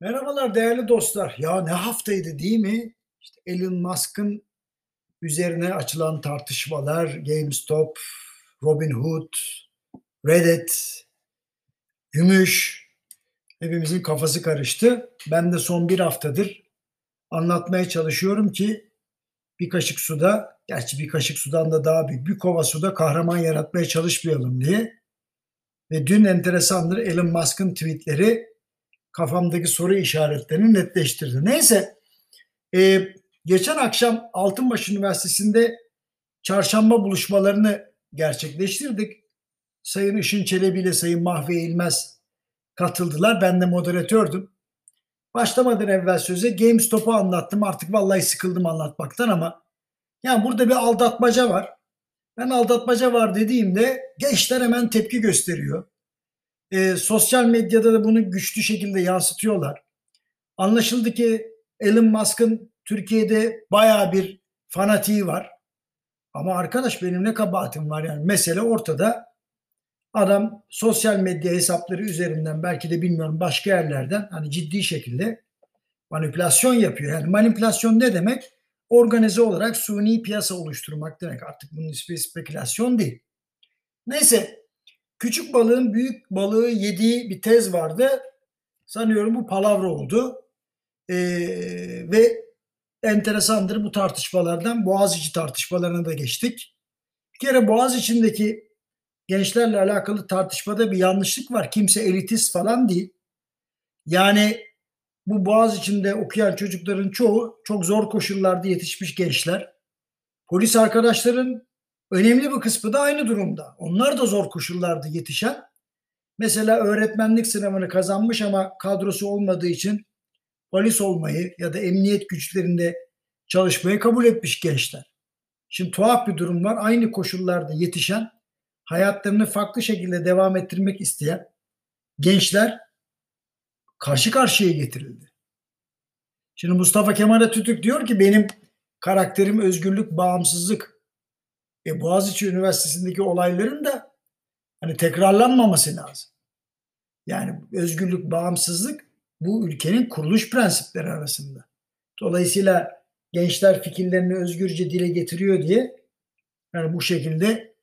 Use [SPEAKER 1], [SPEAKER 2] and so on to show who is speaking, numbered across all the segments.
[SPEAKER 1] Merhabalar değerli dostlar. Ya ne haftaydı değil mi? İşte Elon Musk'ın üzerine açılan tartışmalar, GameStop, Robinhood, Reddit, Gümüş, hepimizin kafası karıştı. Ben de son bir haftadır anlatmaya çalışıyorum ki bir kaşık suda, gerçi bir kaşık sudan da daha büyük bir kova suda kahraman yaratmaya çalışmayalım diye. Ve dün enteresandır Elon Musk'ın tweetleri kafamdaki soru işaretlerini netleştirdi. Neyse e, geçen akşam Altınbaş Üniversitesi'nde çarşamba buluşmalarını gerçekleştirdik. Sayın Işın Çelebi ile Sayın Mahve İlmez katıldılar. Ben de moderatördüm. Başlamadan evvel söze GameStop'u anlattım. Artık vallahi sıkıldım anlatmaktan ama yani burada bir aldatmaca var. Ben aldatmaca var dediğimde gençler hemen tepki gösteriyor. E, sosyal medyada da bunu güçlü şekilde yansıtıyorlar. Anlaşıldı ki Elon Musk'ın Türkiye'de baya bir fanatiği var. Ama arkadaş benim ne kabahatim var yani. Mesele ortada. Adam sosyal medya hesapları üzerinden belki de bilmiyorum başka yerlerden hani ciddi şekilde manipülasyon yapıyor. Yani manipülasyon ne demek? Organize olarak suni piyasa oluşturmak demek. Artık bunun ismi spekülasyon değil. Neyse küçük balığın büyük balığı yediği bir tez vardı. Sanıyorum bu palavra oldu. Ee, ve enteresandır bu tartışmalardan Boğaziçi tartışmalarına da geçtik. Bir kere Boğaziçi'ndeki gençlerle alakalı tartışmada bir yanlışlık var. Kimse elitist falan değil. Yani bu Boğaz içinde okuyan çocukların çoğu çok zor koşullarda yetişmiş gençler. Polis arkadaşların önemli bir kısmı da aynı durumda. Onlar da zor koşullarda yetişen. Mesela öğretmenlik sınavını kazanmış ama kadrosu olmadığı için polis olmayı ya da emniyet güçlerinde çalışmayı kabul etmiş gençler. Şimdi tuhaf bir durum var. Aynı koşullarda yetişen, hayatlarını farklı şekilde devam ettirmek isteyen gençler karşı karşıya getirildi. Şimdi Mustafa Kemal Atatürk diyor ki benim karakterim özgürlük, bağımsızlık. E Boğaziçi Üniversitesi'ndeki olayların da hani tekrarlanmaması lazım. Yani özgürlük, bağımsızlık bu ülkenin kuruluş prensipleri arasında. Dolayısıyla gençler fikirlerini özgürce dile getiriyor diye yani bu şekilde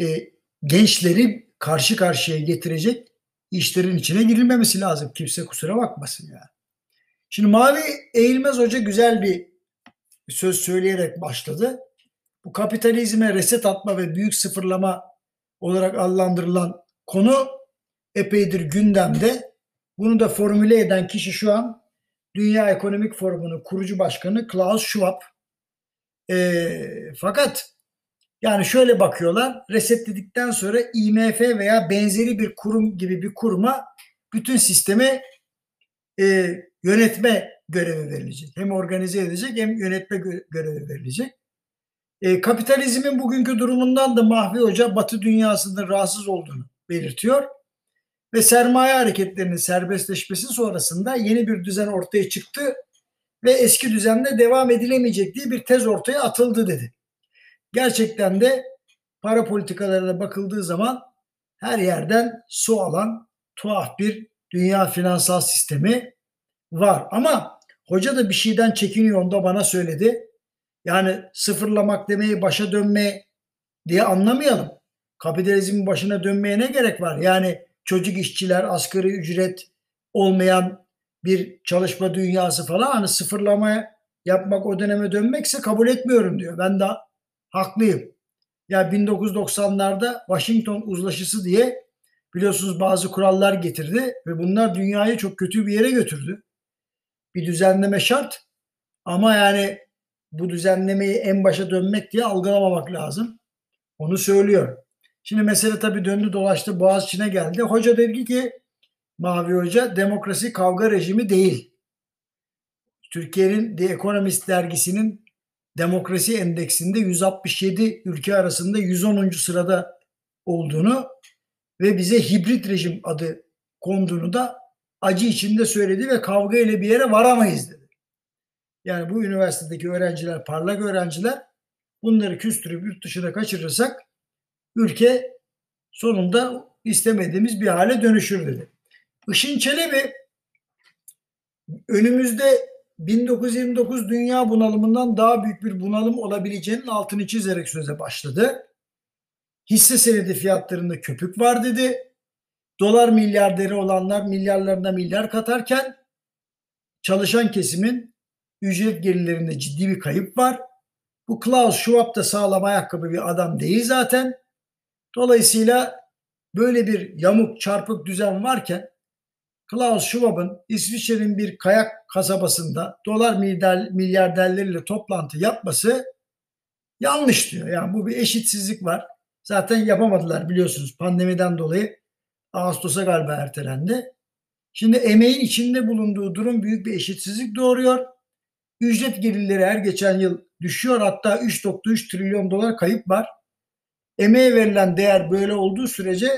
[SPEAKER 1] e, gençleri karşı karşıya getirecek işlerin içine girilmemesi lazım. Kimse kusura bakmasın ya. Şimdi Mavi Eğilmez Hoca güzel bir söz söyleyerek başladı. Bu kapitalizme reset atma ve büyük sıfırlama olarak adlandırılan konu epeydir gündemde. Bunu da formüle eden kişi şu an Dünya Ekonomik Forumu'nun kurucu başkanı Klaus Schwab. E, fakat yani şöyle bakıyorlar resetledikten sonra IMF veya benzeri bir kurum gibi bir kuruma bütün sistemi e, yönetme görevi verilecek. Hem organize edecek hem yönetme görevi verilecek. E, kapitalizmin bugünkü durumundan da Mahvi Hoca Batı dünyasında rahatsız olduğunu belirtiyor. Ve sermaye hareketlerinin serbestleşmesi sonrasında yeni bir düzen ortaya çıktı ve eski düzenle devam edilemeyecek diye bir tez ortaya atıldı dedi. Gerçekten de para politikalarına bakıldığı zaman her yerden su alan tuhaf bir dünya finansal sistemi var. Ama hoca da bir şeyden çekiniyor onda bana söyledi. Yani sıfırlamak demeyi başa dönme diye anlamayalım. Kapitalizmin başına dönmeye ne gerek var? Yani çocuk işçiler, asgari ücret olmayan bir çalışma dünyası falan hani sıfırlamaya yapmak o döneme dönmekse kabul etmiyorum diyor. Ben de haklıyım. Ya 1990'larda Washington uzlaşısı diye biliyorsunuz bazı kurallar getirdi ve bunlar dünyayı çok kötü bir yere götürdü. Bir düzenleme şart ama yani bu düzenlemeyi en başa dönmek diye algılamamak lazım. Onu söylüyor. Şimdi mesele tabii döndü dolaştı Boğaziçi'ne geldi. Hoca dedi ki Mavi Hoca demokrasi kavga rejimi değil. Türkiye'nin The Economist dergisinin demokrasi endeksinde 167 ülke arasında 110. sırada olduğunu ve bize hibrit rejim adı konduğunu da acı içinde söyledi ve kavga ile bir yere varamayız dedi. Yani bu üniversitedeki öğrenciler, parlak öğrenciler bunları küstürüp yurt dışına kaçırırsak ülke sonunda istemediğimiz bir hale dönüşür dedi. Işın Çelebi önümüzde 1929 dünya bunalımından daha büyük bir bunalım olabileceğinin altını çizerek söze başladı. Hisse senedi fiyatlarında köpük var dedi. Dolar milyarderi olanlar milyarlarına milyar katarken çalışan kesimin ücret gelirlerinde ciddi bir kayıp var. Bu Klaus Schwab da sağlam ayakkabı bir adam değil zaten. Dolayısıyla böyle bir yamuk çarpık düzen varken Klaus Schwab'ın İsviçre'nin bir kayak kasabasında dolar milyar, milyarderleriyle toplantı yapması yanlış diyor. Yani bu bir eşitsizlik var. Zaten yapamadılar biliyorsunuz pandemiden dolayı Ağustos'a galiba ertelendi. Şimdi emeğin içinde bulunduğu durum büyük bir eşitsizlik doğuruyor. Ücret gelirleri her geçen yıl düşüyor. Hatta 3.3 trilyon dolar kayıp var. Emeğe verilen değer böyle olduğu sürece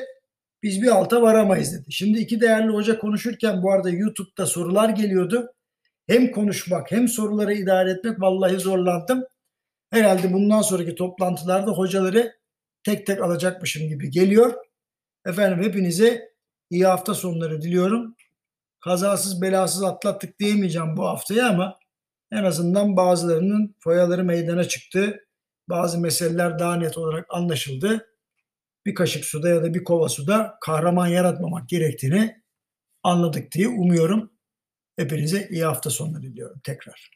[SPEAKER 1] biz bir alta varamayız dedi. Şimdi iki değerli hoca konuşurken bu arada YouTube'da sorular geliyordu. Hem konuşmak hem soruları idare etmek vallahi zorlandım. Herhalde bundan sonraki toplantılarda hocaları tek tek alacakmışım gibi geliyor. Efendim hepinize iyi hafta sonları diliyorum. Kazasız belasız atlattık diyemeyeceğim bu haftayı ama en azından bazılarının foyaları meydana çıktı. Bazı meseleler daha net olarak anlaşıldı. Bir kaşık suda ya da bir kova suda kahraman yaratmamak gerektiğini anladık diye umuyorum. Hepinize iyi hafta sonları diliyorum tekrar.